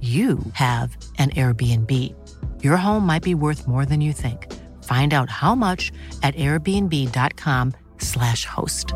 you have an Airbnb. Your home might be worth more than you think. Find out how much at airbnb.com/slash host.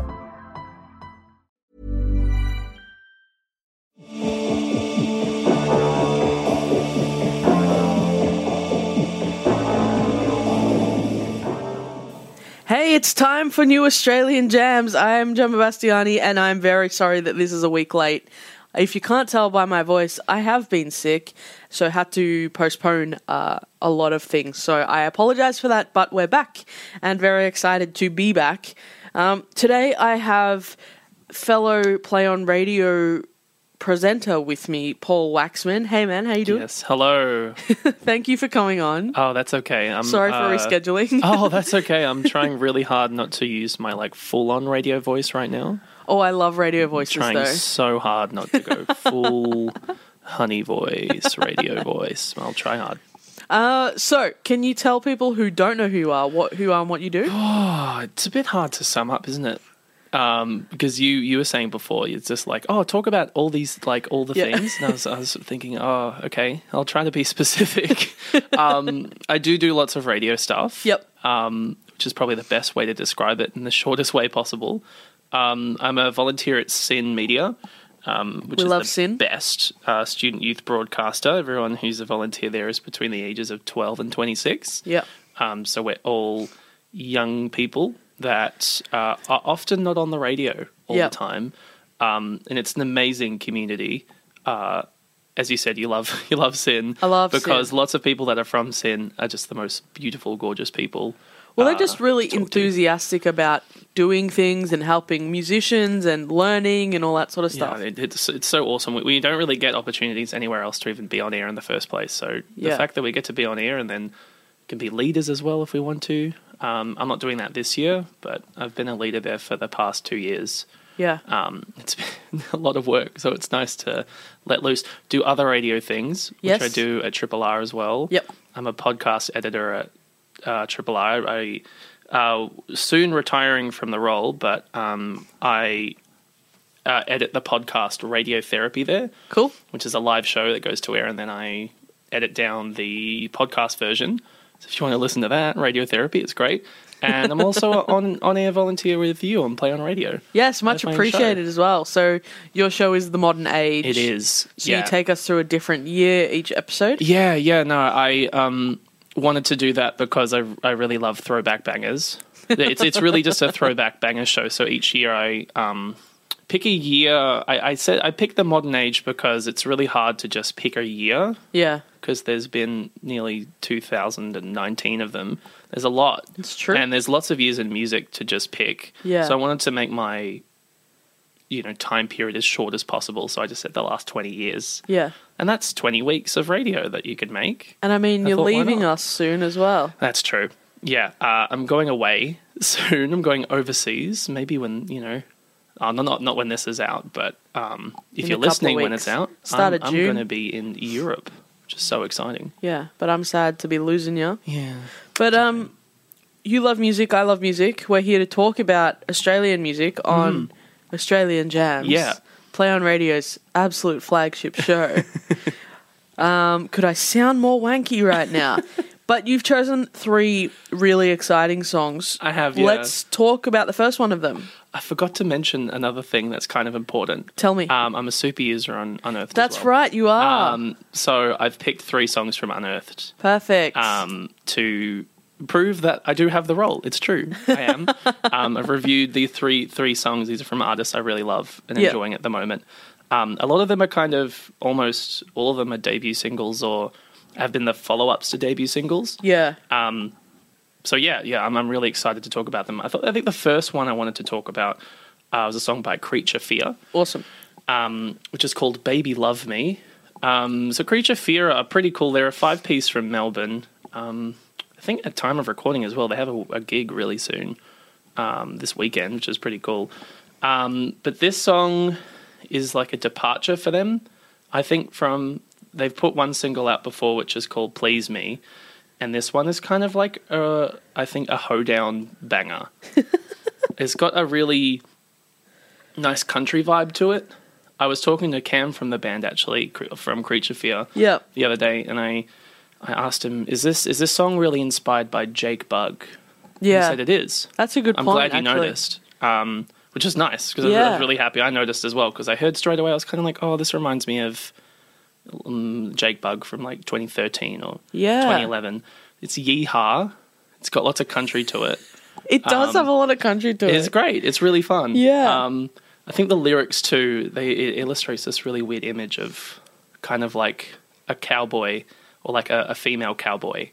Hey, it's time for new Australian jams. I am Gemma Bastiani, and I'm very sorry that this is a week late. If you can't tell by my voice, I have been sick, so had to postpone uh, a lot of things. So I apologize for that, but we're back and very excited to be back. Um, today I have fellow Play on Radio presenter with me, Paul Waxman. Hey man, how you doing? Yes. Hello. Thank you for coming on. Oh, that's okay. I'm Sorry for uh, rescheduling. oh, that's okay. I'm trying really hard not to use my like full-on radio voice right now. Oh, I love radio voices trying though. so hard not to go full honey voice, radio voice. I'll try hard. Uh, so, can you tell people who don't know who you are, what who are and what you do? Oh, it's a bit hard to sum up, isn't it? Um, because you you were saying before, it's just like, oh, talk about all these like all the Yeah. things. And I was I was thinking, oh, okay, I'll try to be specific. um, I do do lots of radio stuff. Yep. Um, which is probably the best way to describe it in the shortest way possible. Um, I'm a volunteer at SYN Media. Um, which We is love the SYN. best uh, student youth broadcaster. Everyone who's a volunteer there is between the ages of 12 and 26. Yep. Um, so we're all young people that uh, are often not on the radio all Yep. the time, um, and it's an amazing community. Uh, as you said, you love you love SYN. I love because SYN. lots of people that are from SYN are just the most beautiful, gorgeous people. Well, they're uh, just really enthusiastic about doing things and helping musicians and learning and all that sort of stuff. Yeah, it, it's it's so awesome. We, we don't really get opportunities anywhere else to even be on air in the first place. So Yeah. the fact that we get to be on air and then can be leaders as well if we want to. Um, I'm not doing that this year, but I've been a leader there for the past two years. yeah. Um, it's been a lot of work, so it's nice to let loose, do other radio things, which Yes. I do at Triple R as well. Yep. I'm a podcast editor at uh, Triple R. I uh, soon retiring from the role, but um, I uh, edit the podcast Radiotherapy there, Cool. which is a live show that goes to air, and then I edit down the podcast version. So if you want to listen to that, Radiotherapy, it's great. And I'm also on on air volunteer with you on Play on Radio. Yes, much That's my own appreciated as well. So, your show is The Modern Age. It is. So, yeah. you take us through a different year each episode? Yeah, yeah, no, I um wanted to do that because I I really love throwback bangers. it's it's really just a throwback banger show. So each year I um pick a year. I, I said I picked the modern age because it's really hard to just pick a year Yeah. because there's been nearly 2019 of them. There's a lot. It's true. And there's lots of years in music to just pick. Yeah. So I wanted to make my you know time period as short as possible. So I just said the last 20 years. Yeah. And that's 20 weeks of radio that you could make. And I mean, I you're thought, leaving us soon as well. That's true. Yeah, uh, I'm going away soon. I'm going overseas. Maybe when you know, uh, no, not not when this is out, but um, if In you're a couple of listening when it's out, Start I'm, I'm going to be in Europe, which is so exciting. Yeah. But I'm sad to be losing you. Yeah, But um, you love music. I love music. We're here to talk about Australian music on Australian Jams. Yeah. Play on Radio's absolute flagship show. um, could I sound more wanky right now? But you've chosen three really exciting songs. I have, yeah. Let's talk about the first one of them. I forgot to mention another thing that's kind of important. Tell me. Um, I'm a super user on Unearthed. as That's well. right, you are. Um, so I've picked three songs from Unearthed Perfect. um, to prove that I do have the role. It's true. I am. um, I've reviewed the three three songs. These are from artists I really love and enjoying at the moment. Um, a lot of them are kind of almost all of them are debut singles or have been the follow ups to debut singles. yeah. Um, so yeah, yeah, I'm, I'm really excited to talk about them. I thought I think the first one I wanted to talk about uh, was a song by Creature Fear awesome. um, which is called Baby Love Me. Um, so Creature Fear are pretty cool. They're a five piece from Melbourne. Um, think at time of recording as well, they have a, a gig really soon um, this weekend, which is pretty cool. Um, but this song is like a departure for them. I think from they've put one single out before, which is called Please Me, and this one is kind of like a, I think a hoedown banger. it's got a really nice country vibe to it. I was talking to Cam from the band actually from Creature Fear Yeah. the other day, and I I asked him, "Is this is this song really inspired by Jake Bugg?" He Yeah. said it is. That's a good I'm point. glad you actually. noticed, um, which is nice because I was really happy I noticed as well because I heard straight away. I was kind of like, "Oh, this reminds me of um, Jake Bugg from like 2013 or Yeah. 2011." It's yeehaw. It's got lots of country to it. It does Um, have a lot of country to it. It's great. It's really fun. Yeah. Um, I think the lyrics too. They it illustrates this really weird image of kind of like a cowboy or like a, a female cowboy.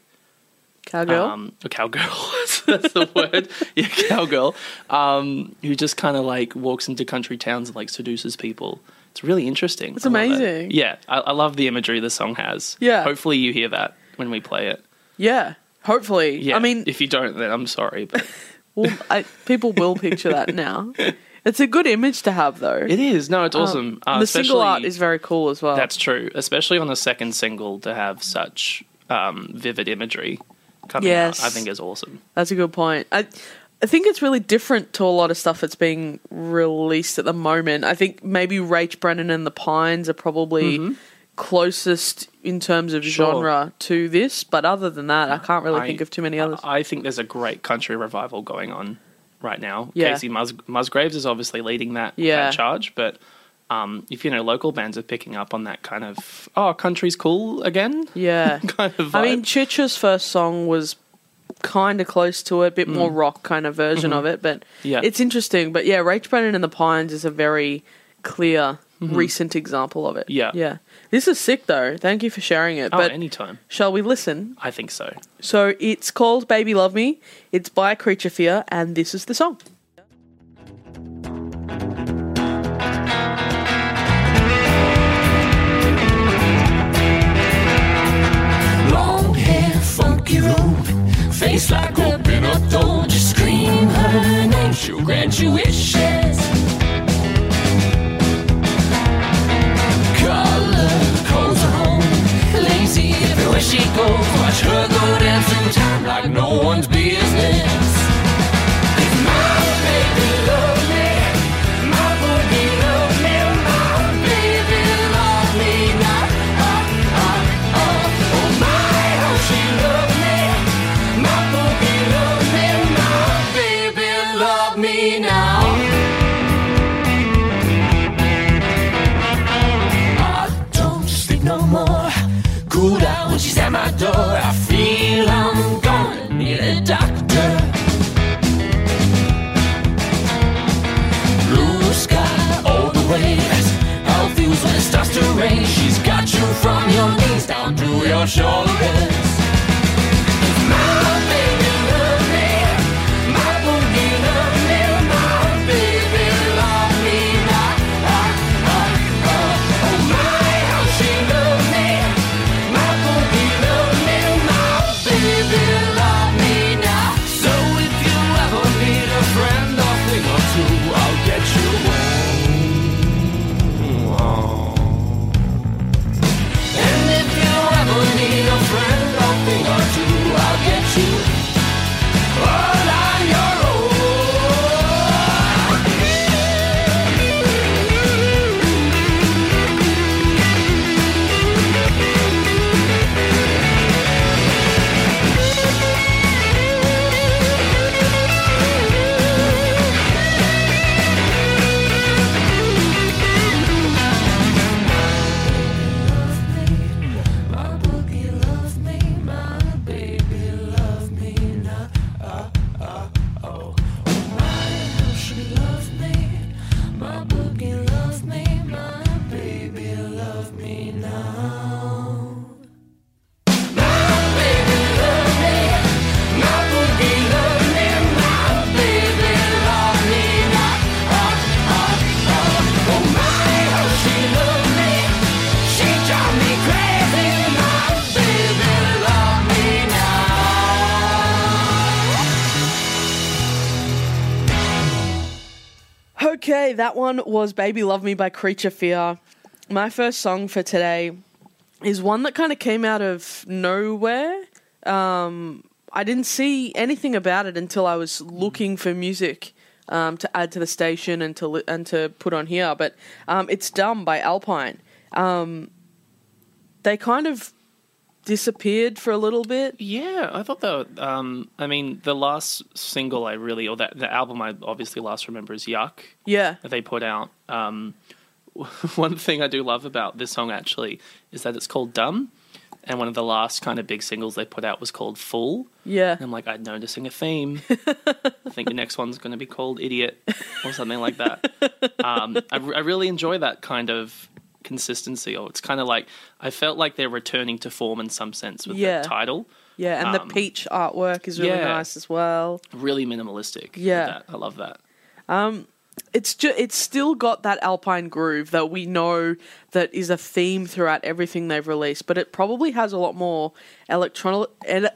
Cowgirl. Um, a cowgirl. That's the word. Yeah, cowgirl. Um, who just kind of like walks into country towns and like seduces people. It's really interesting. It's I love it. amazing. Yeah, I, I love the imagery the song has. Yeah. Hopefully you hear that when we play it. yeah. Hopefully. Yeah. I mean, if you don't, then I'm sorry, but well, I, people will picture that now. It's a good image to have, though. it is. No, it's Um, awesome. Uh, the single art is very cool as well. That's true, especially on the second single to have such um, vivid imagery coming Yes. out. I think is awesome. That's a good point. I I think it's really different to a lot of stuff that's being released at the moment. I think maybe Rach Brennan and the Pines are probably closest in terms of Mm-hmm. Sure. genre to this, but other than that, I can't really I- think of too many others. I think there's a great country revival going on right now. Yeah. Kacey Mus- Musgraves is obviously leading that, Yeah. that charge, but um, if you know local bands are picking up on that kind of oh country's cool again yeah. kind of vibe. I mean, Chicha's first song was kind of close to it, a bit more rock kind of version of it, but Mm. Mm-hmm. Yeah. it's interesting. But yeah, Rach Brennan and the Pines is a very clear, recent example of it. Mm-hmm. Yeah. Yeah. This is sick though. Thank you for sharing it. oh, but anytime. shall we listen? I think so. So it's called Baby Love Me. It's by Creature Fear, and this is the song. Long hair, funky robe, face like open a door. Just scream her name, she'll grant you wishes. She goes. Watch her go through time like no one's your shoulders. One was Baby Love Me by Creature Fear. My first song for today is one that kind of came out of nowhere. Um, I didn't see anything about it until I was looking for music um, to add to the station and to li- and to put on here. But um, it's "Dumb" by Alpine. Um, they kind of disappeared for a little bit. Yeah, I thought that. Um, I mean, the last single I really, or that the album I obviously last remember is "Yuck" Yeah, that they put out. Um, one thing I do love about this song actually is that it's called "Dumb," and one of the last kind of big singles they put out was called "Fool." yeah, And I'm like, I'm noticing a theme. I think the next one's going to be called Idiot or something like that. Um, I, I really enjoy that kind of consistency. Or it's kind of like I felt like they're returning to form in some sense with Yeah. the title. yeah. And Um, the peach artwork is really yeah. nice as well. Really minimalistic. Yeah. that. I love that. it's just it's still got that alpine groove that we know that is a theme throughout everything they've released but it probably has a lot more electronic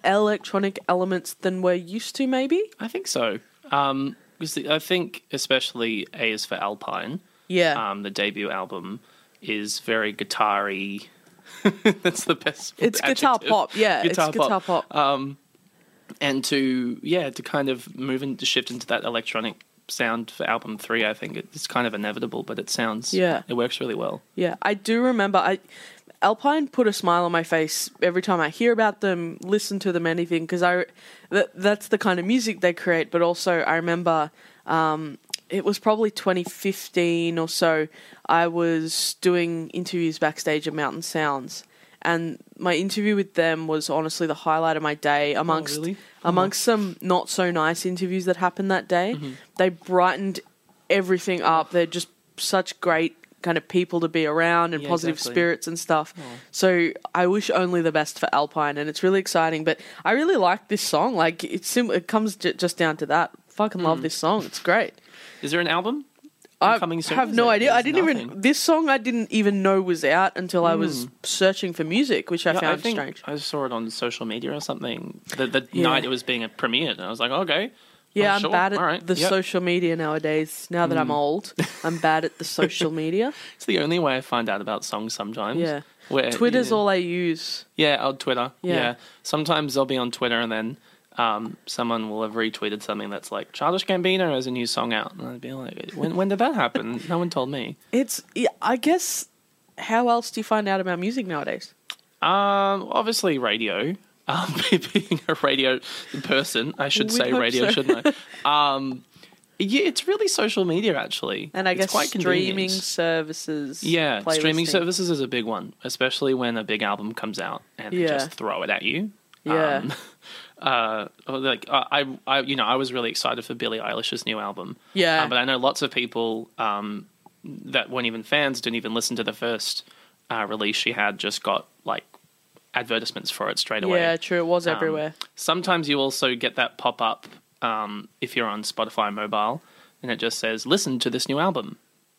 electronic elements than we're used to maybe I think so. Um, because I think especially A is for Alpine. yeah Um, the debut album is very guitar-y. That's the best. it's guitar pop yeah Guitar it's guitar pop, Um, and to yeah to kind of move into shift into that electronic sound for album three i think it's kind of inevitable but it sounds Yeah. it works really well yeah i do remember i alpine put a smile on my face every time i hear about them listen to them anything because i that, that's the kind of music they create but also i remember um, it was probably 2015 or so. I was doing interviews backstage at Mountain Sounds, and my interview with them was honestly the highlight of my day. Amongst really? amongst some not so nice interviews that happened that day, Mm-hmm. they brightened everything up. They're just such great kind of people to be around and Yeah, positive exactly. spirits and stuff. So I wish only the best for Alpine, and it's really exciting. But I really like this song. Like it's sim- it comes j- just down to that. Fucking Mm. love this song. It's great. Is there an album I coming soon? I have Is no there- idea. I there's didn't even nothing? Hmm. this song. I didn't even know was out until I was searching for music, which I Yeah, found think strange. I saw it on social media or something the, the Yeah. night it was being premiered, and I was like, okay, Yeah, oh, I'm sure, bad at all right, the yep. Hmm. social media nowadays. Now that I'm old, I'm bad at the social media. It's the only way I find out about songs sometimes. Yeah. Where, Twitter's yeah. all I use. Yeah, on Twitter. Yeah. Yeah. Sometimes I'll be on Twitter and then um, someone will have retweeted something that's like Childish Gambino has a new song out, and I'd be like, when when did that happen? no one told me. It's. I guess. How else do you find out about music nowadays? Um, obviously radio. Um, being a radio person, I should We'd say radio, so. shouldn't I? Um, yeah, it's really social media actually, And I It's guess quite streaming convenient. services. Yeah, streaming services is a big one, especially when a big album comes out and they just throw it at you. Yeah. Um, uh, like I, I, you know, I was really excited for Billie Eilish's new album. Yeah. Um, but I know lots of people um, that weren't even fans, didn't even listen to the first uh, release she had, just got like advertisements for it straight away. Yeah, true. It was Um, everywhere. Sometimes you also get that pop up um, if you're on Spotify mobile, and it just says, "Listen to this new album."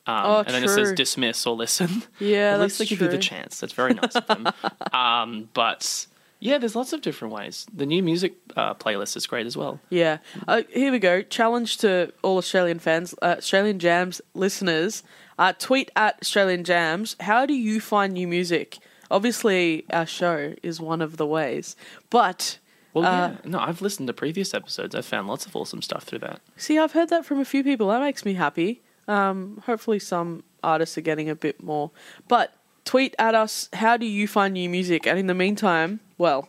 Um, Oh, and then it says dismiss or listen. Yeah, At least they give you the chance. That's very nice of them. um, but yeah, there's lots of different ways. The new music uh, playlist is great as well. Yeah. Uh, here we go. Challenge to all Australian fans, uh, Australian Jams listeners. Uh, tweet at Australian Jams. How do you find new music? Obviously, our show is one of the ways. But Well, Uh, yeah. No, I've listened to previous episodes. I've found lots of awesome stuff through that. see, I've heard that from a few people. That makes me happy. Um, hopefully, some artists are getting a bit more. But tweet at us. How do you find new music? And in the meantime, well,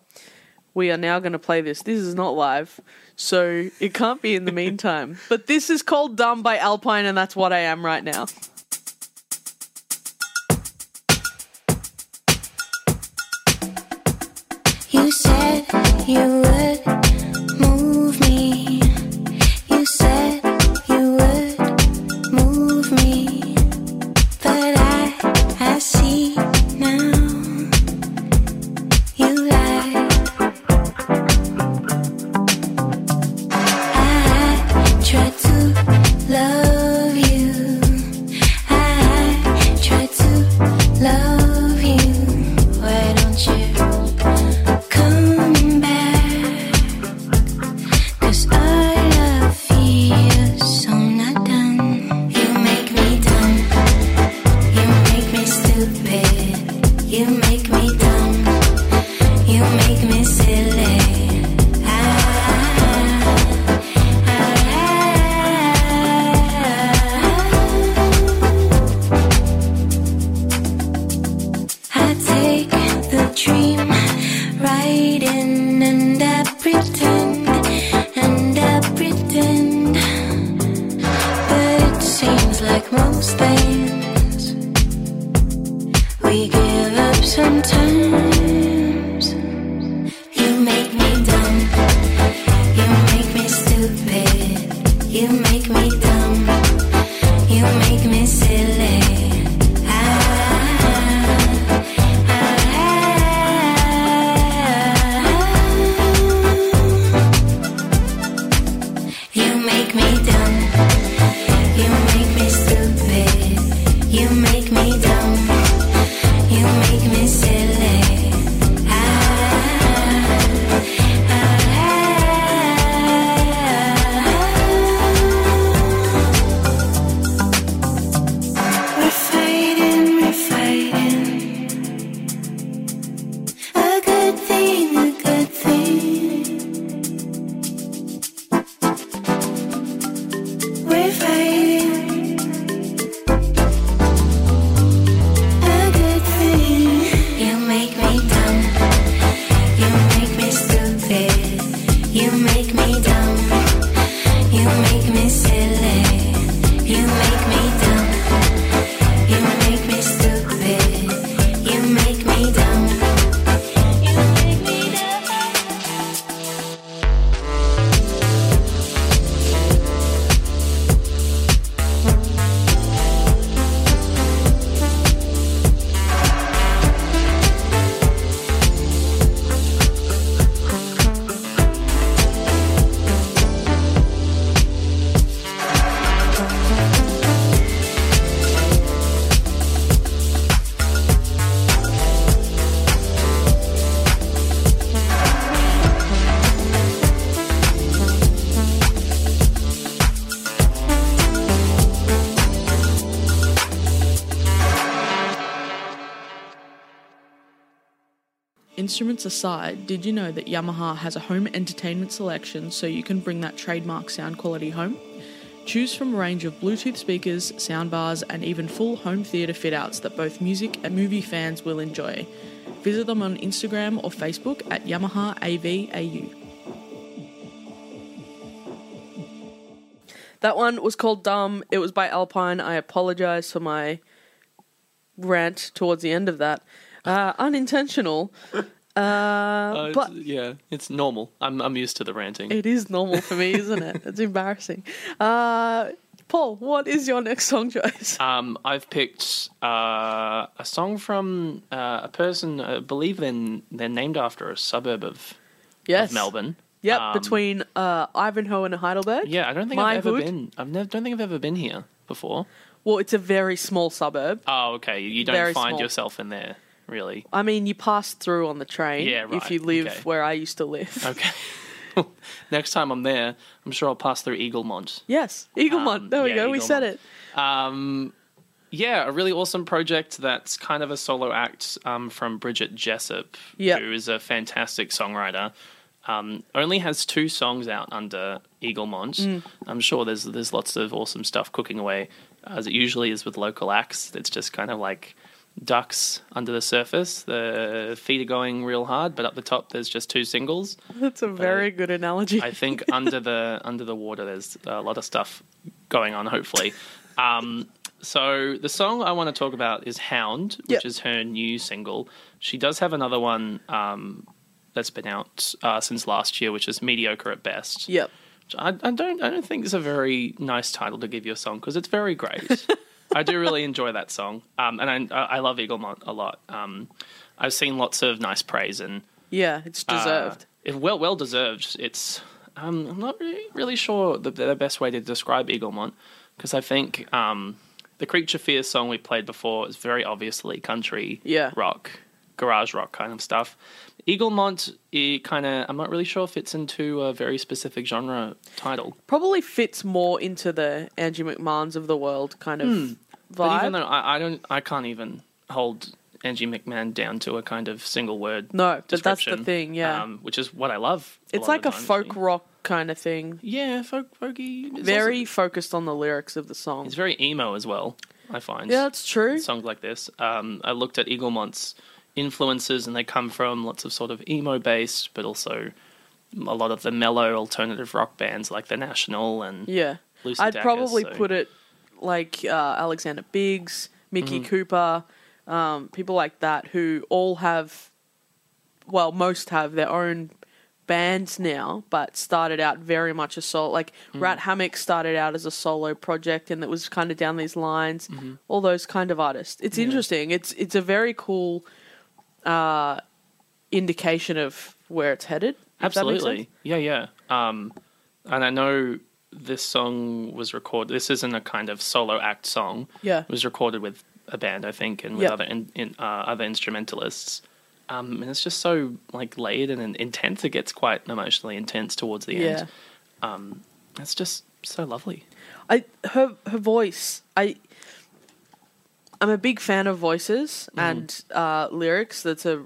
we are now going to play this. This is not live, so it can't be in the meantime. but this is called Dumb by Alpine, and that's what I am right now. You said you sometimes Instruments aside, did you know that Yamaha has a home entertainment selection so you can bring that trademark sound quality home? Choose from a range of Bluetooth speakers, soundbars, and even full home theatre fit outs that both music and movie fans will enjoy. Visit them on Instagram or Facebook at Yamaha AVAU. That one was called Dumb. It was by Alpine. I apologize for my rant towards the end of that. Uh, unintentional. Uh, Uh, but it's- yeah, it's normal. I'm I'm used to the ranting. it is normal for me, isn't it? It's embarrassing. Uh, Paul, what is your next song choice? Um, I've picked uh, a song from uh, a person. I believe they're, they're named after a suburb of, Yes, of Melbourne. Yep, Um, between uh, Ivanhoe and Heidelberg. Yeah, I don't think My I've ever hood. been. I've never don't think I've ever been here before. Well, it's a very small suburb. Oh, okay. You don't Very find small. yourself in there, really. I mean, you pass through on the train Yeah, right. if you live okay. where I used to live. Okay. Next time I'm there, I'm sure I'll pass through Eaglemont. Yes, Eaglemont. Um, there we yeah, go. We said it. Um, yeah, a really awesome project that's kind of a solo act um, from Bridget Jessup, Yep. who is a fantastic songwriter. Um, only has two songs out under Eaglemont. Mm. I'm sure there's there's lots of awesome stuff cooking away, as it usually is with local acts. It's just kind of like ducks under the surface. The feet are going real hard, but up the top there's just two singles. That's a very good analogy. I think under the under the water, there's a lot of stuff going on. Hopefully, um, so the song I want to talk about is "Hound," which Yep. is her new single. She does have another one um, that's been out uh, since last year, which is "Mediocre at Best." yep. I, I don't I don't think it's a very nice title to give you a song because it's very great. I do really enjoy that song, um, and I I love Eaglemont a lot. Um, I've seen lots of nice praise and Yeah, it's uh, deserved. it, well, well deserved. It's. Um, I'm not really, really sure the, the best way to describe Eaglemont because I think um, the Creature Fear song we played before is very obviously country Yeah. rock, garage rock kind of stuff. Eaglemont, it kind of I'm not really sure fits into a very specific genre title. Probably fits more into the Angie McMahon's of the world kind of vibe. Hmm. But even though I, I don't, I can't even hold Angie McMahon down to a kind of single word. No, but that's the thing, yeah. um, which is what I love. it's lot like a time, folk rock kind of thing. Yeah, folk folky. It's Very also- focused on the lyrics of the song. it's very emo as well. I find. Yeah, that's true. Songs like this. Um, I looked at Eaglemont's influences, and they come from lots of sort of emo based, but also a lot of the mellow alternative rock bands like The National and Yeah. Lucy I'd Dacus, probably so- put it like uh, Alexander Biggs, Mickey Mm-hmm. Cooper, um, people like that who all have, well, most have their own bands now, but started out very much a solo. Like Rat Hammock started out as a solo project, and it was kind of down these lines. All those kind of artists. It's interesting. It's it's a very cool uh, indication of where it's headed. if that makes Absolutely. Yeah, yeah. Um, and I know this song was recorded. This isn't a kind of solo act song. Yeah. It was recorded with a band, I think, and with Yeah. other in, in, uh, other instrumentalists. Um, and it's just so like layered and intense. It gets quite emotionally intense towards the Yeah. end. Um, it's just so lovely. I her her voice. I I'm a big fan of voices and uh, lyrics. That's a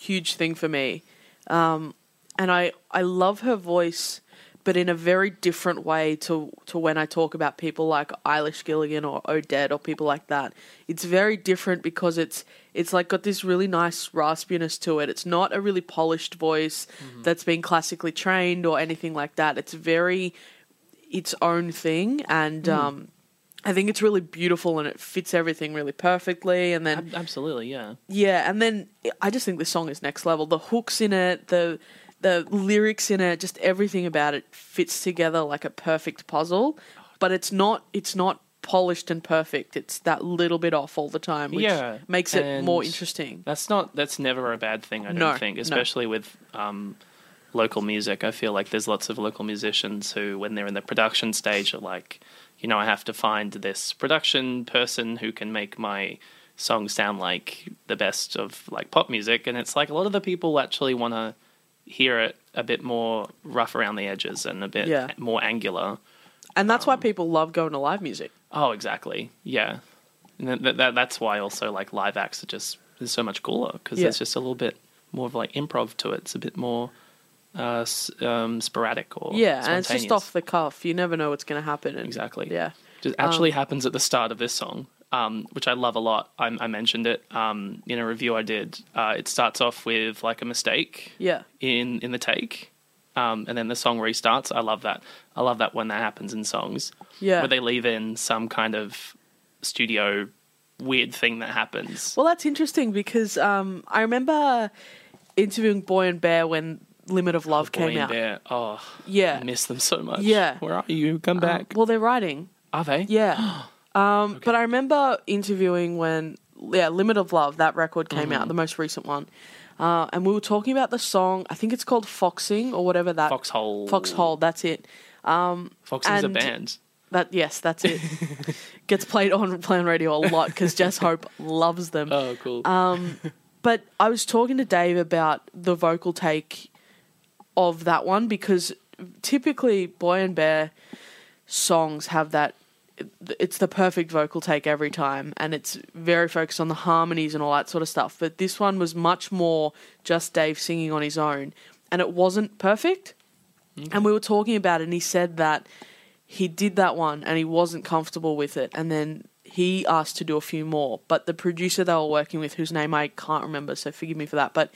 huge thing for me, um, and I I love her voice, but in a very different way to to when I talk about people like Eilish Gilligan or Odette or people like that. It's very different because it's it's like got this really nice raspiness to it. It's not a really polished voice that's been classically trained or anything like that. It's very its own thing and um I think it's really beautiful and it fits everything really perfectly and then absolutely, yeah. yeah, and then I just think the song is next level. The hooks in it, the the lyrics in it, just everything about it fits together like a perfect puzzle. But it's not it's not polished and perfect. It's that little bit off all the time, which Yeah, makes it more interesting. That's not. That's never a bad thing. I don't No, think, no. especially with um, local music. I feel like there's lots of local musicians who, when they're in the production stage, are like, you know, I have to find this production person who can make my song sound like the best of like pop music. And it's like a lot of the people actually want to hear it a bit more rough around the edges and a bit Yeah. more angular. And that's um, why people love going to live music. Oh, exactly. Yeah, and that, that that's why also like live acts are just is so much cooler because Yeah. there's just a little bit more of like improv to it. It's a bit more uh, um, sporadic or Yeah, and it's just off the cuff. You never know what's going to happen. And, Exactly. Yeah. Just actually happens at the start of this song, um, which I love a lot. I, I mentioned it um, in a review I did. Uh, it starts off with like a mistake Yeah. in in the take, um, and then the song restarts. I love that. I love that when that happens in songs. Yeah. where they leave in some kind of studio weird thing that happens. Well, that's interesting because um, I remember interviewing Boy and Bear when Limit of Love came out. Oh, Yeah. I miss them so much. Yeah. where are you? Come back. Well, they're writing. are they? Yeah. Um, But I remember interviewing when, yeah, Limit of Love, that record came Mm-hmm. out, the most recent one. Uh, and we were talking about the song, I think it's called Foxing or whatever that. Foxhole. Foxhole, that's it. Foxing's a band. That Yes, that's it. Gets played on Play on Radio a lot because Jess Hope loves them. Oh, cool. Um, But I was talking to Dave about the vocal take of that one because typically Boy and Bear songs have that. It's the perfect vocal take every time, and it's very focused on the harmonies and all that sort of stuff. But this one was much more just Dave singing on his own, and it wasn't perfect. And we were talking about it, and he said that he did that one and he wasn't comfortable with it, and then he asked to do a few more. But the producer they were working with, whose name I can't remember, so forgive me for that, but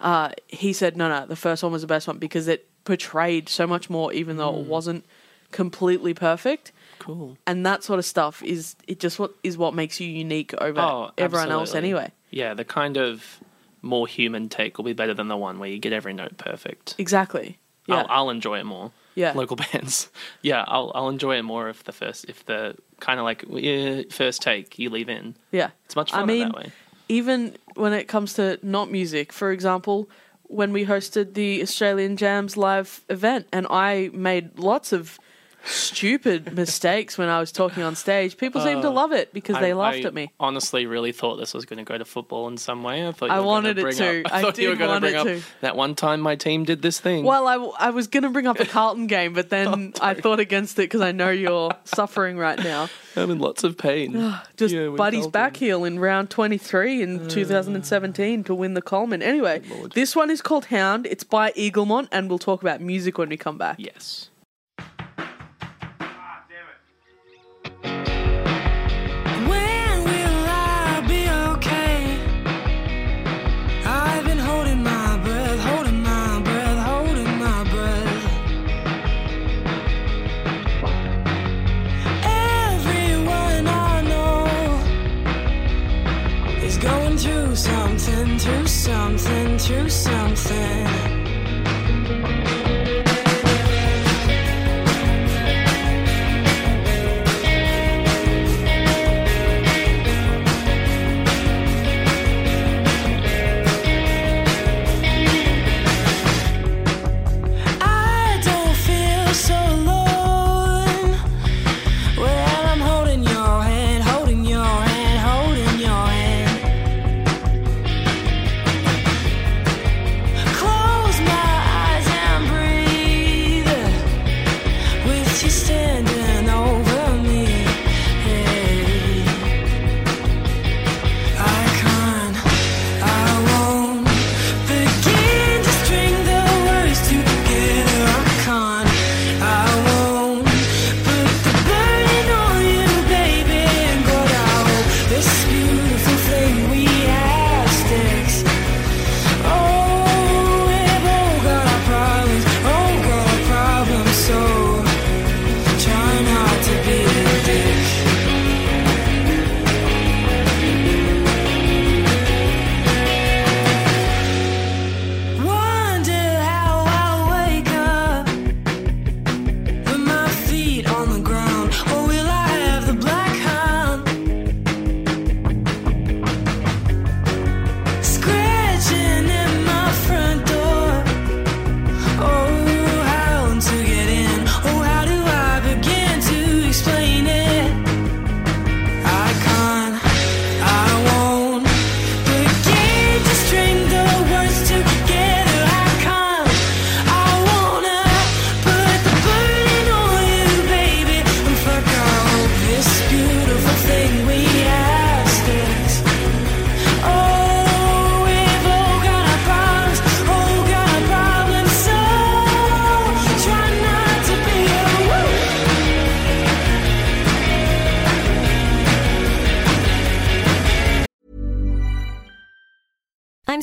uh, he said no, no, the first one was the best one because it portrayed so much more, even though it wasn't completely perfect. cool. And that sort of stuff is it just what is what makes you unique over Oh, everyone else absolutely. anyway. Yeah, the kind of more human take will be better than the one where you get every note perfect. Exactly. Yeah. I'll, I'll enjoy it more. Yeah. local bands. Yeah, I'll I'll enjoy it more if the first if the kind of like first take you leave in. yeah. It's much I funner mean, that way. Even when it comes to not music, for example, when we hosted the Australian Jams live event, and I made lots of stupid mistakes when I was talking on stage, people seemed to oh, love it because they I- laughed I at me. Honestly, really thought this was going to go to football in some way. I thought you I were wanted gonna it bring to. Up, I thought you were did gonna want bring it up to. that one time my team did this thing. Well, I, w- I was going to bring up a Carlton game, but then oh, I thought against it because I know you're suffering right now. I'm in lots of pain. Just Yeah, with Buddy's Carlton. back heel in round 23 in uh. 2017 to win the Coleman. Anyway, this one is called Hound. It's by Eaglemont, and we'll talk about music when we come back. Yes. something to something.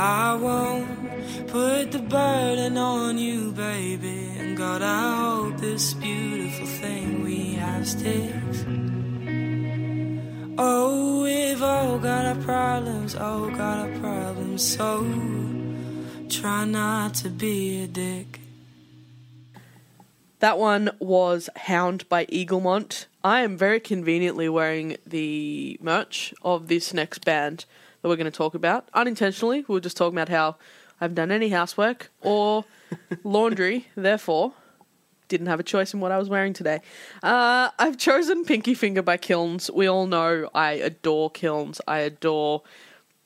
I won't put the burden on you, baby. And God, I hope this beautiful thing we have sticks. Oh, we've all got our problems, all got our problems. So try not to be a dick. That one was Hound by Eaglemont. I am very conveniently wearing the merch of this next band that we're going to talk about. Unintentionally, we were just talking about how I haven't done any housework or laundry, therefore, didn't have a choice in what I was wearing today. Uh, I've chosen Pinky Finger by Kilns. We all know I adore Kilns. I adore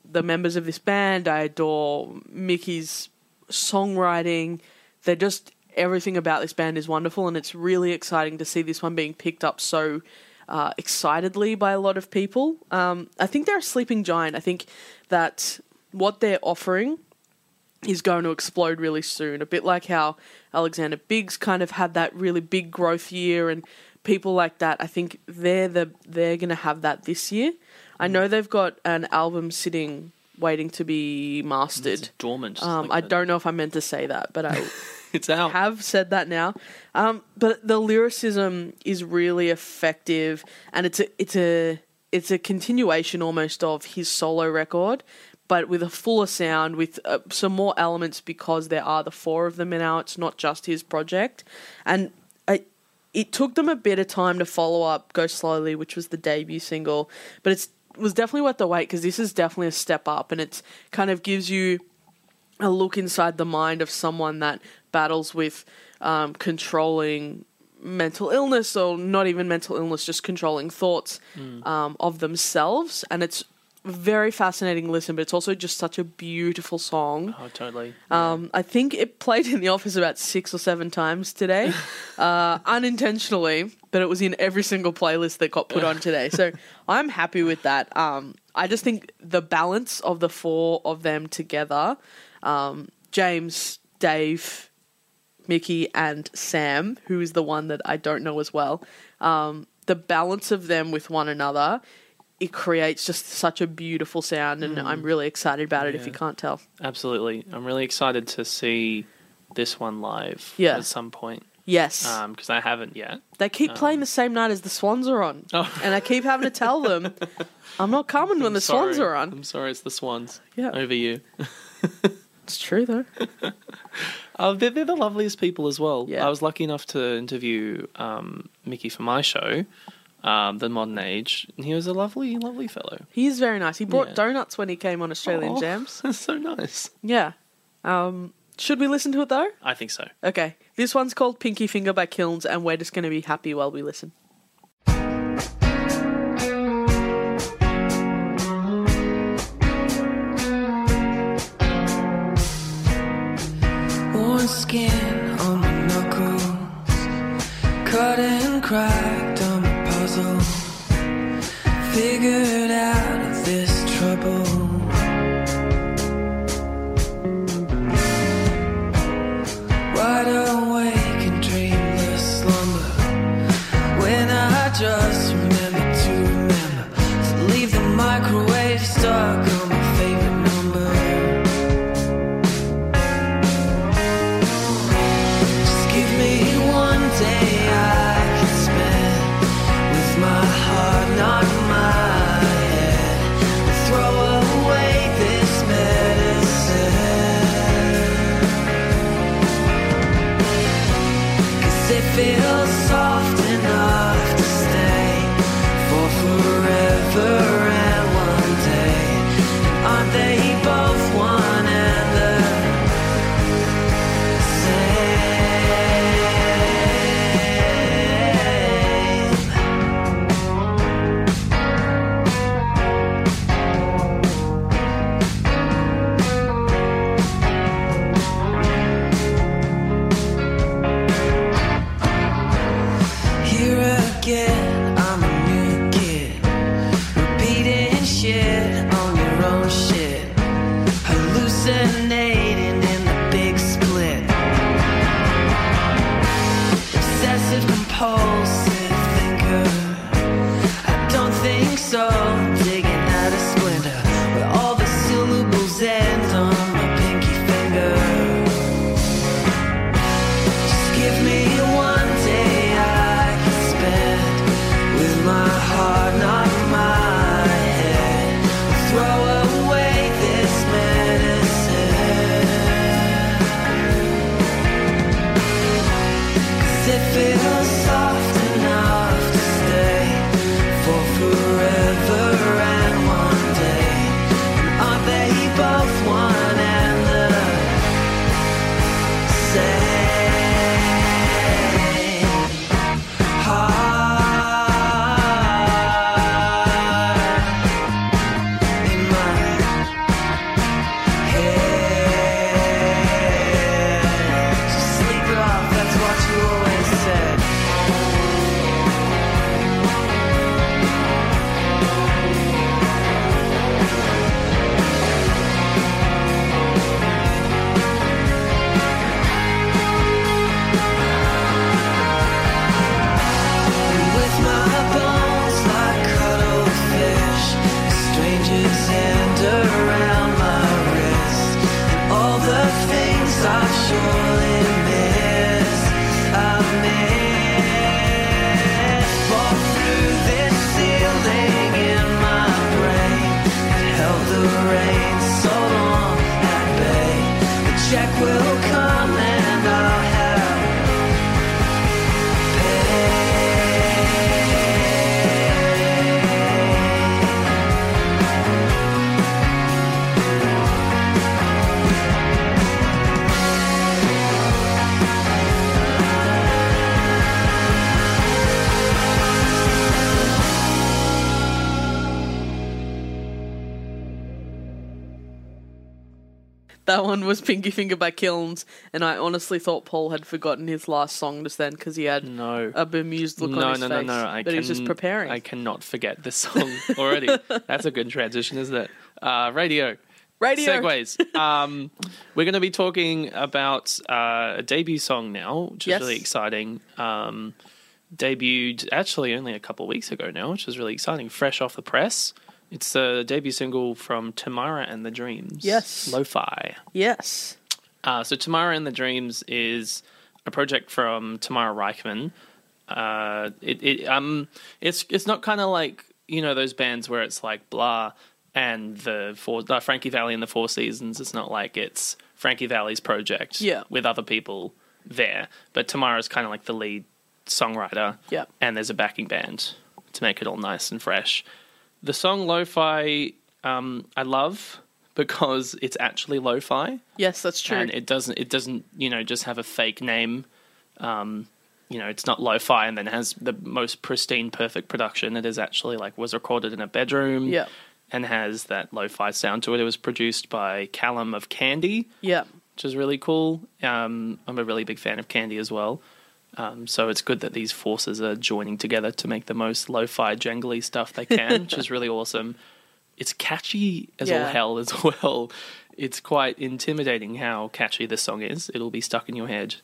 the members of this band. I adore Mickey's songwriting. They're just everything about this band is wonderful, and it's really exciting to see this one being picked up so uh, excitedly by a lot of people. Um, I think they're a sleeping giant. I think that what they're offering is going to explode really soon. A bit like how Alexander Biggs kind of had that really big growth year and people like that, I think they're the they're gonna have that this year. I know they've got an album sitting waiting to be mastered. It's dormant. Um, like I that. don't know if I meant to say that, but I It's out. have said that now. Um, but the lyricism is really effective, and it's a it's a it's a continuation almost of his solo record, but with a fuller sound, with uh, some more elements because there are the four of them now. It's not just his project, and it took them a bit of time to follow up "Go Slowly," which was the debut single, but it was definitely worth the wait because this is definitely a step up, and it kind of gives you a look inside the mind of someone that battles with um, controlling mental illness or not even mental illness, just controlling thoughts um, of themselves. And it's very fascinating listen, but it's also just such a beautiful song. Oh, totally. Um, I think it played in the office about six or seven times today, uh, unintentionally, but it was in every single playlist that got put on today. So I'm happy with that. Um, I just think the balance of the four of them together, um, James, Dave, Mickey, and Sam, who is the one that I don't know as well, um, the balance of them with one another. It creates just such a beautiful sound, and I'm mm. really excited about it. If you can't tell, Absolutely. I'm really excited to see this one live Yeah. at some point yes, um, because I haven't yet. They keep um, playing the same night as the Swans are on. Oh. And I keep having to tell them, I'm not coming when the Swans are on. I'm sorry, it's the Swans Yeah. over you. It's true, though. Oh, they're, they're the loveliest people as well. Yeah. I was lucky enough to interview um, Mickey for my show, um, The Modern Age, and he was a lovely, lovely fellow. He is very nice. He brought Yeah. donuts when he came on Australian Oh, Jams. That's so nice. Yeah. Um, should we listen to it, though? I think so. Okay. This one's called Pinky Finger by Kilns, and we're just going to be happy while we listen. Skin on my knuckles, cut That one was Pinky Finger by Kilns, and I honestly thought Paul had forgotten his last song just then because he had No. a bemused look no, on his no, face. no, no, I but he was just preparing. I cannot forget this song already. That's a good transition, isn't it? Uh, radio. Radio. Segues. um, we're going to be talking about uh, a debut song now, which is Yes. really exciting. Um, debuted actually only a couple of weeks ago now, which is really exciting. Fresh off the press. It's a debut single from Tamara and the Dreams. Yes. Lo-fi. Yes. Uh, so Tamara and the Dreams is a project from Tamara Reichman. Uh, it, it um it's it's not kind of like you know those bands where it's like blah and the four uh, Frankie Valli and the Four Seasons. It's not like it's Frankie Valli's project Yeah. with other people there, but Tamara's kind of like the lead songwriter. Yeah. and there's a backing band to make it all nice and fresh. The song "Lo-Fi" um, I love because it's actually lo-fi Yes, that's true. and it doesn't it doesn't you know just have a fake name um you know it's not lo-fi and then has the most pristine perfect production it is actually like was recorded in a bedroom Yeah. and has that lo-fi sound to it it was produced by callum of candy yeah. which is really cool um i'm a really big fan of candy as well um, so it's good that these forces are joining together to make the most lo-fi jangly stuff they can which is really awesome it's catchy as all hell as well. It's quite intimidating how catchy this song is. It'll be stuck in your head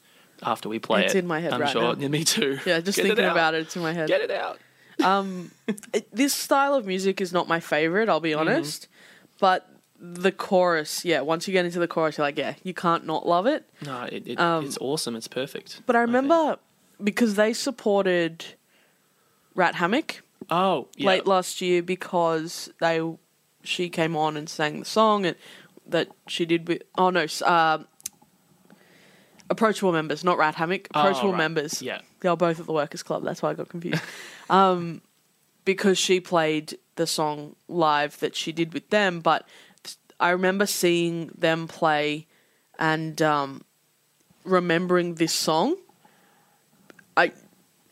after we play It's it. in my head I'm right sure. now. Yeah, me too. Yeah, just Get thinking out. about it, it's in my head. Get it out. It- this style of music is not my favorite, I'll be Mm-hmm. honest. But the chorus, yeah, once you get into the chorus, you're like, yeah, you can't not love it. No, it, it, Um, it's awesome. It's perfect. But I remember because they supported Rat Hammock Oh, yeah. late last year because they she came on and sang the song and that she did with oh no uh, approachable members not rat hammock Oh, approachable right. members Yeah. they were both at the workers club that's why i got confused um, because she played the song live that she did with them but i remember seeing them play and um, remembering this song i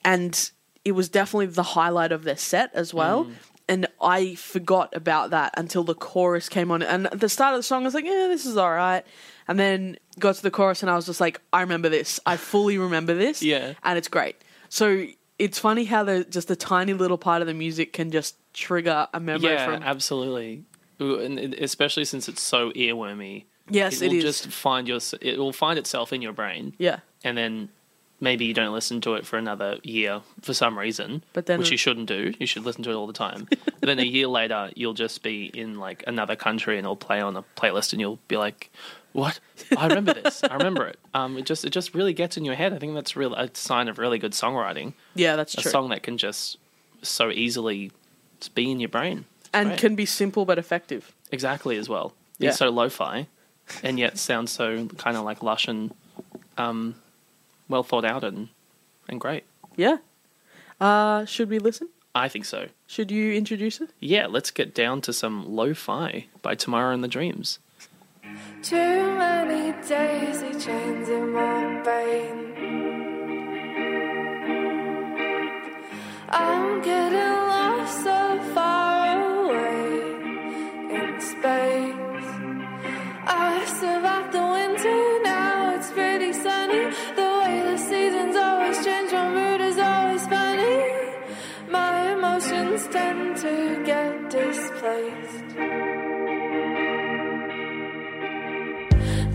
and it was definitely the highlight of their set as well. Mm. And I forgot about that until the chorus came on. And at the start of the song, I was like, yeah, this is all right. And then got to the chorus, and I was just like, I remember this. I fully remember this. Yeah. And it's great. So it's funny how the just a tiny little part of the music can just trigger a memory yeah, from. absolutely. And especially since it's so earwormy. Yes, it it will just find your. It will find itself in your brain. yeah. and then maybe you don't listen to it for another year for some reason, But then- which you shouldn't do. You should listen to it all the time. but then a year later, you'll just be in like another country and it'll play on a playlist, and you'll be like, "What? I remember this. I remember it." Um, it just it just really gets in your head. I think that's real a sign of really good songwriting. Yeah, that's A true. song that can just so easily be in your brain and great. can be simple but effective. exactly as well. Yeah. It's so lo-fi, and yet sounds so kind of like lush and um, well thought out and and great. Yeah. Uh, should we listen? I think so. Should you introduce it? Yeah, let's get down to some lo-fi by Tamara and the Dreams. Too many daisy chains in my brain. I'm getting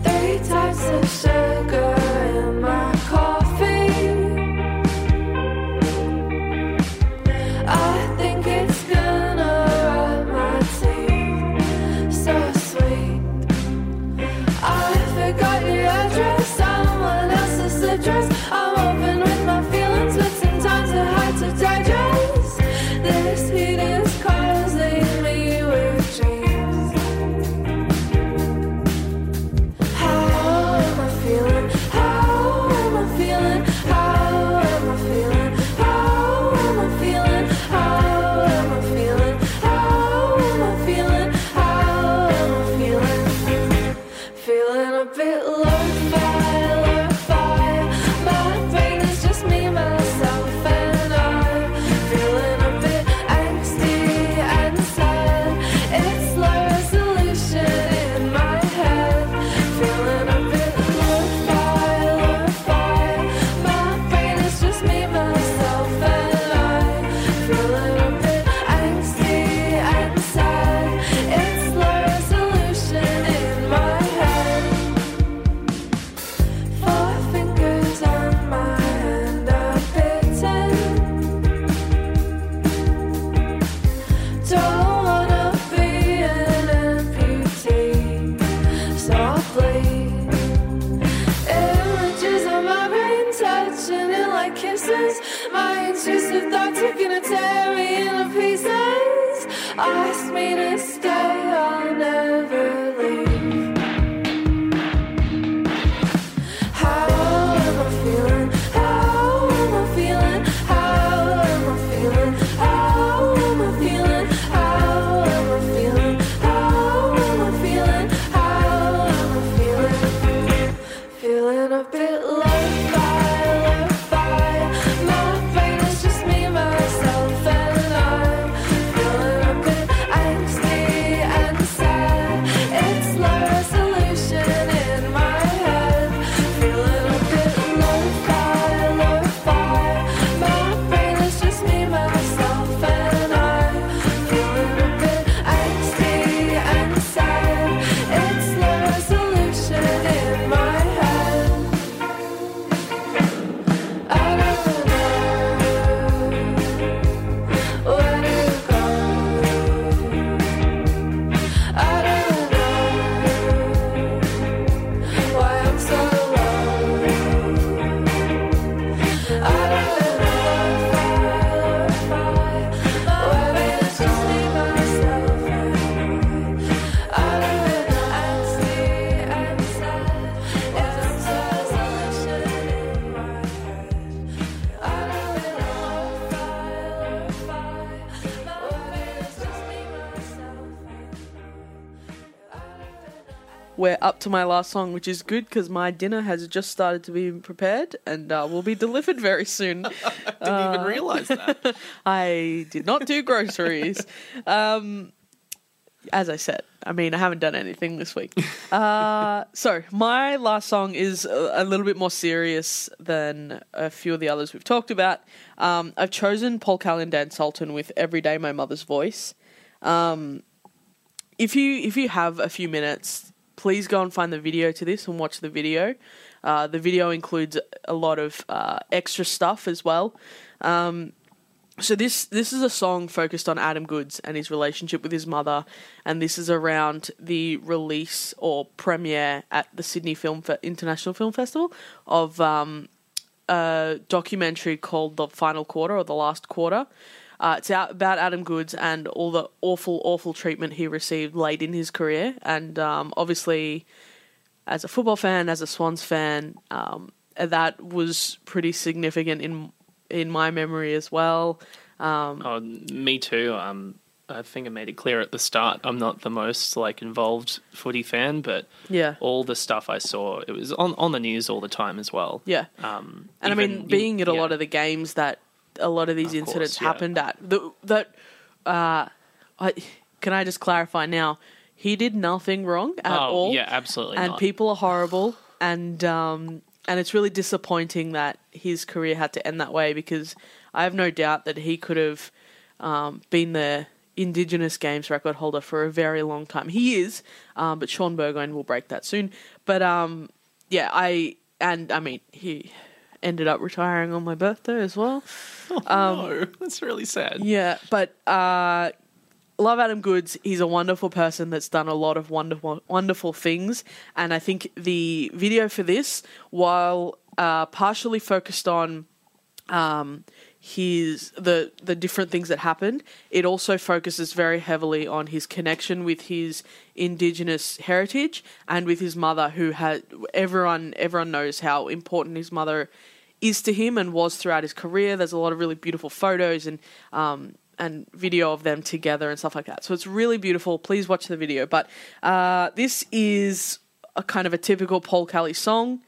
Three types of sugar to my last song, which is good because my dinner has just started to be prepared and uh, will be delivered very soon. Didn't even realize that. I did not do groceries. um, as I said, I mean, I haven't done anything this week. Uh, so, my last song is a, a little bit more serious than a few of the others we've talked about. Um, I've chosen Paul Kelly and Dan Sultan with Every Day My Mother's Voice. Um, if you if you have a few minutes, please go and find the video to this and watch the video. Uh, the video includes a lot of uh, extra stuff as well. Um, so this this is a song focused on Adam Goodes and his relationship with his mother, and this is around the release or premiere at the Sydney Film Fe- International Film Festival of um, a documentary called The Final Quarter or The Last Quarter. Uh, it's out about Adam Goodes and all the awful, awful treatment he received late in his career, and um, obviously, as a football fan, as a Swans fan, um, that was pretty significant in in my memory as well. Oh, me too. Um, I think I made it clear at the start. I'm not the most like involved footy fan, but Yeah. all the stuff I saw, it was on on the news all the time as well. Yeah. Um, And I mean, even- being at a yeah. lot of the games that a lot of these Of incidents course, yeah. happened at, the, that, uh, I, can I just clarify now? He did nothing wrong at Oh, all. yeah, absolutely And not. people are horrible, and um, and it's really disappointing that his career had to end that way because I have no doubt that he could have um, been the Indigenous Games record holder for a very long time. He is, um, but Shaun Burgoyne will break that soon. But um, yeah, I and I mean he ended up retiring on my birthday as well. Oh no, that's really sad. Yeah, but uh, love Adam Goodes. He's a wonderful person that's done a lot of wonderful, wonderful things. And I think the video for this, while uh, partially focused on um, his the the different things that happened, it also focuses very heavily on his connection with his indigenous heritage and with his mother, who had everyone everyone knows how important his mother is to him and was throughout his career. There's a lot of really beautiful photos and um, and video of them together and stuff like that. So it's really beautiful. Please watch the video. But uh, this is a kind of a typical Paul Kelly song.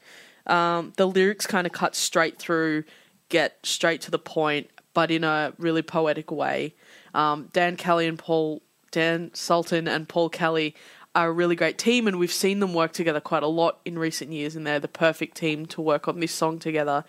Um, the lyrics kind of cut straight through, get straight to the point, but in a really poetic way. Um, Dan Kelly and Paul Dan Sultan and Paul Kelly are a really great team, and we've seen them work together quite a lot in recent years, and they're the perfect team to work on this song together.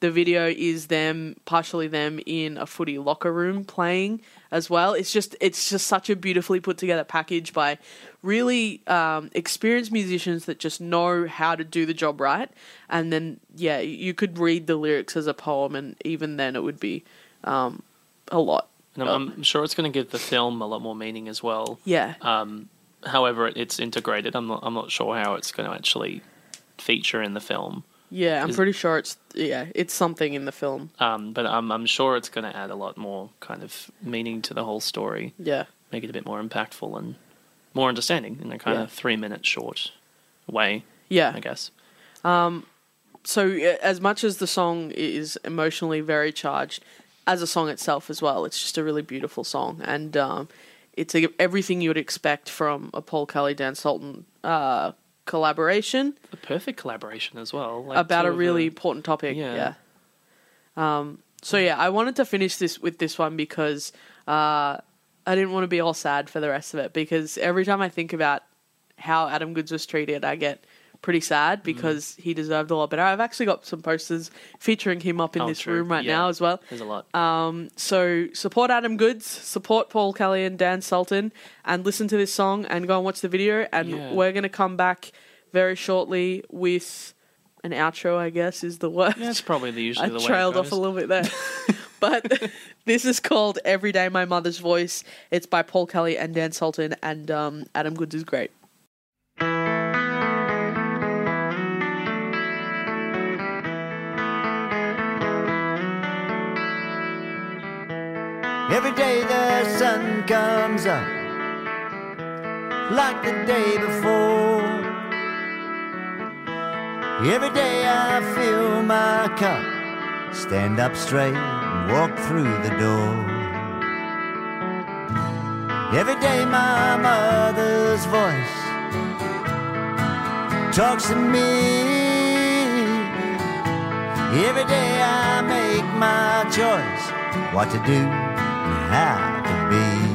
The video is them, partially them in a footy locker room playing as well. It's just, it's just such a beautifully put together package by really um, experienced musicians that just know how to do the job right. And then, yeah, you could read the lyrics as a poem, and even then, it would be um, a lot. And I'm, I'm sure it's going to give the film a lot more meaning as well. Yeah, Um, however, it's integrated. I'm not. I'm not sure how it's going to actually feature in the film. Yeah, I'm Is- pretty sure it's yeah, it's something in the film. Um, but I'm I'm sure it's going to add a lot more kind of meaning to the whole story, Yeah. make it a bit more impactful and more understanding in a kind Yeah. of three minute short way. Yeah. I guess. so uh, as much as the song is emotionally very charged as a song itself as well it's just a really beautiful song and um, it's a, everything you would expect from a paul kelly dan sultan uh, collaboration A perfect collaboration as well. Like about a really the- important topic Yeah. yeah, Um, so yeah i wanted to finish this with this one because uh, i didn't want to be all sad for the rest of it because every time i think about how adam goodes was treated i get pretty Mm. sad because he deserved a lot better i've actually got some posters featuring him up in Oh, this true. room right Yeah. now as well There's a lot. so support Adam Goodes, support Paul Kelly and Dan Sultan, and listen to this song and go and watch the video. And Yeah. we're gonna come back very shortly with an outro. I guess is the word. That's probably the usually I the way trailed off a little bit there, but this is called "Every Day My Mother's Voice." It's by Paul Kelly and Dan Sultan, and um, Adam Goodes is great. Every day the sun comes up like the day before. Every day I fill my cup, stand up straight and walk through the door. Every day my mother's voice talks to me. Every day I make my choice what to do how to be.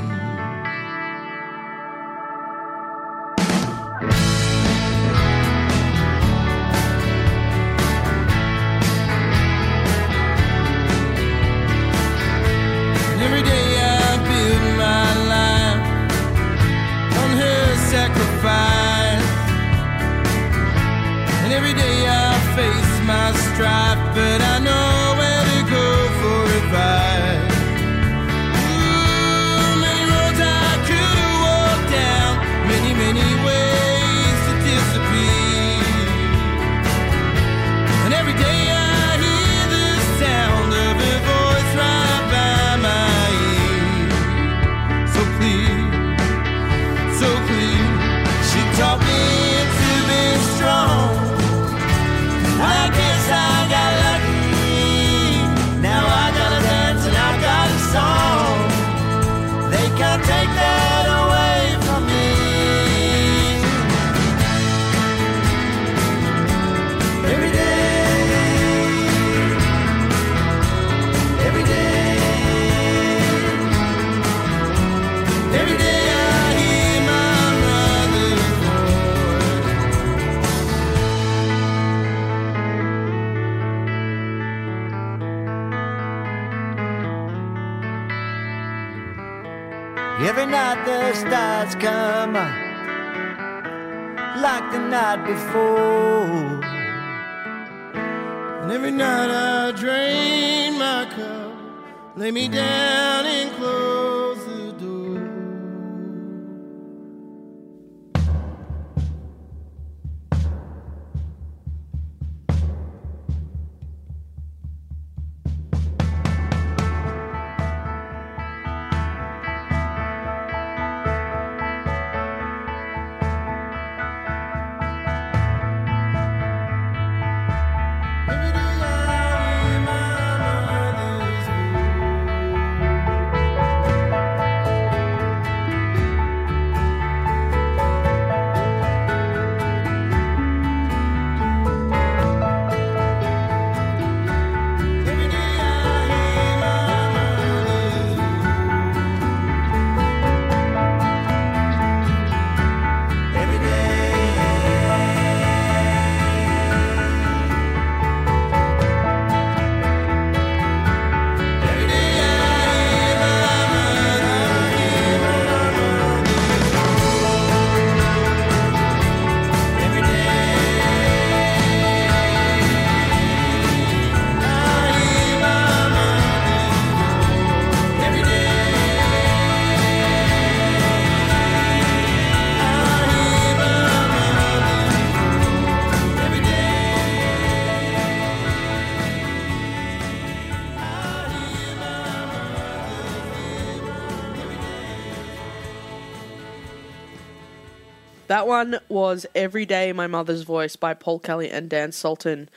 Was Every Day My Mother's Voice by Paul Kelly and Dan Sultan.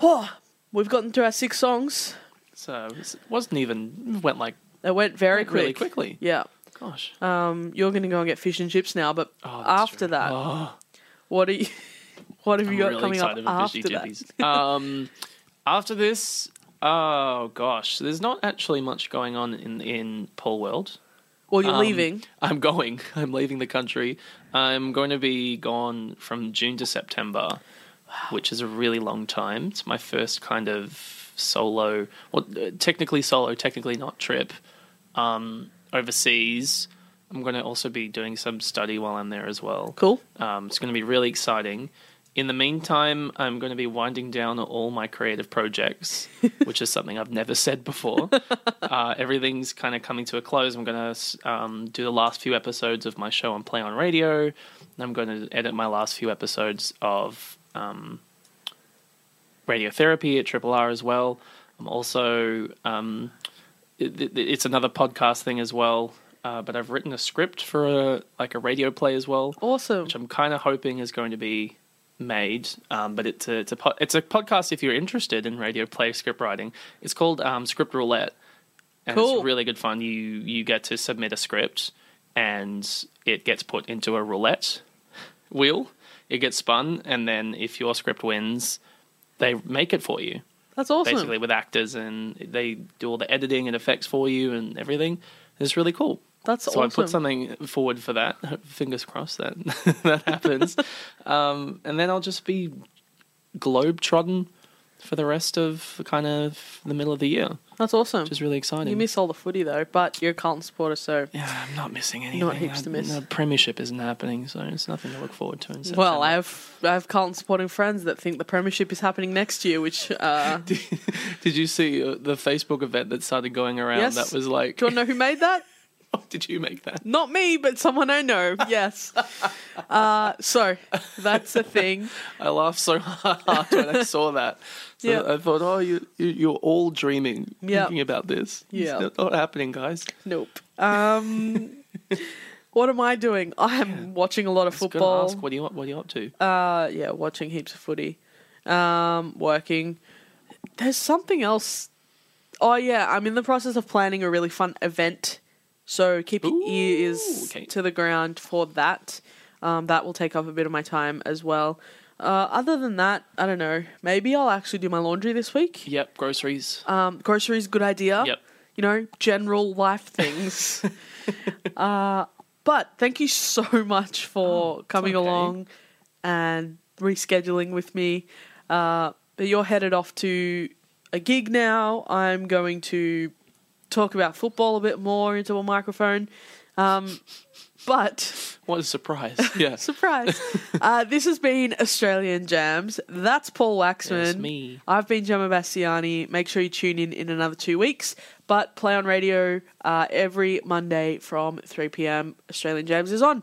Oh, we've gotten through our six songs. So it wasn't even went like It went very Went quick. really quickly. Yeah. gosh. Um, you're going to go and get fish and chips now, but Oh, after true. that, Oh. what are you? What have I'm you got really coming up after that? Um, after this, oh gosh, there's not actually much going on in in Paul World. Well, you're Um, leaving. I'm going. I'm leaving the country. I'm going to be gone from June to September, which is a really long time. It's my first kind of solo, well, uh, technically solo, technically not trip, um, overseas. I'm going to also be doing some study while I'm there as well. Cool. Um, it's going to be really exciting. In the meantime, I'm going to be winding down all my creative projects, which is something I've never said before. uh, everything's kind of coming to a close. I'm going to um, do the last few episodes of my show on Play on Radio. And I'm going to edit my last few episodes of um, radiotherapy at Triple R as well. I'm also um, it- it's another podcast thing as well. Uh, but I've written a script for a, like a radio play as well Awesome. which I'm kind of hoping is going to be made. Um, but it's a it's a it's a podcast if you're interested in radio play script writing. It's called um, Script Roulette, and Cool. it's really good fun. You you get to submit a script, and it gets put into a roulette wheel. It gets spun, and then if your script wins, they make it for you That's awesome. basically with actors, and they do all the editing and effects for you and everything. It's really cool. That's so I awesome. put something forward for that. Fingers crossed that that happens. um, and then I'll just be globe trodden for the rest of kind of the middle of the year, That's awesome. which is really exciting. You miss all the footy though, but you're a Carlton supporter, so yeah, I'm not missing anything. Not heaps to miss. The premiership isn't happening, so it's nothing to look forward to. In September. well, I have I have Carlton supporting friends that think the premiership is happening next year, which uh, do Did you see uh, the Facebook event that started going around? Yes. That was like, do you want to know who made that? did you make that? Not me, but someone I know. Yes. Uh, so that's a thing. I laughed so hard when I saw that. So Yeah. I thought, oh, you, you you're all dreaming, Yeah. thinking about this. Yeah. it's not happening, guys. Nope. Um, what am I doing? I'm watching a lot of I football. ask, what are you what are you up to? Uh, yeah, watching heaps of footy. Um, working. There's something else. Oh yeah, I'm in the process of planning a really fun event. So keep your ears okay. to the ground for that. Um, that will take up a bit of my time as well. Uh, other than that, I don't know. Maybe I'll actually do my laundry this week. Yep, groceries. Um, groceries, good idea. Yep. You know, general life things. uh, but thank you so much for coming Oh, okay. along and rescheduling with me. Uh, but you're headed off to a gig now. I'm going to talk about football a bit more into a microphone. Um, but What a surprise! Yeah, surprise, uh, this has been Australian Jams. That's Paul Waxman. That's me. I've been Gemma Bastiani. Make sure you tune in in another two weeks. But play on radio uh, every Monday from 3 p.m. Australian Jams is on.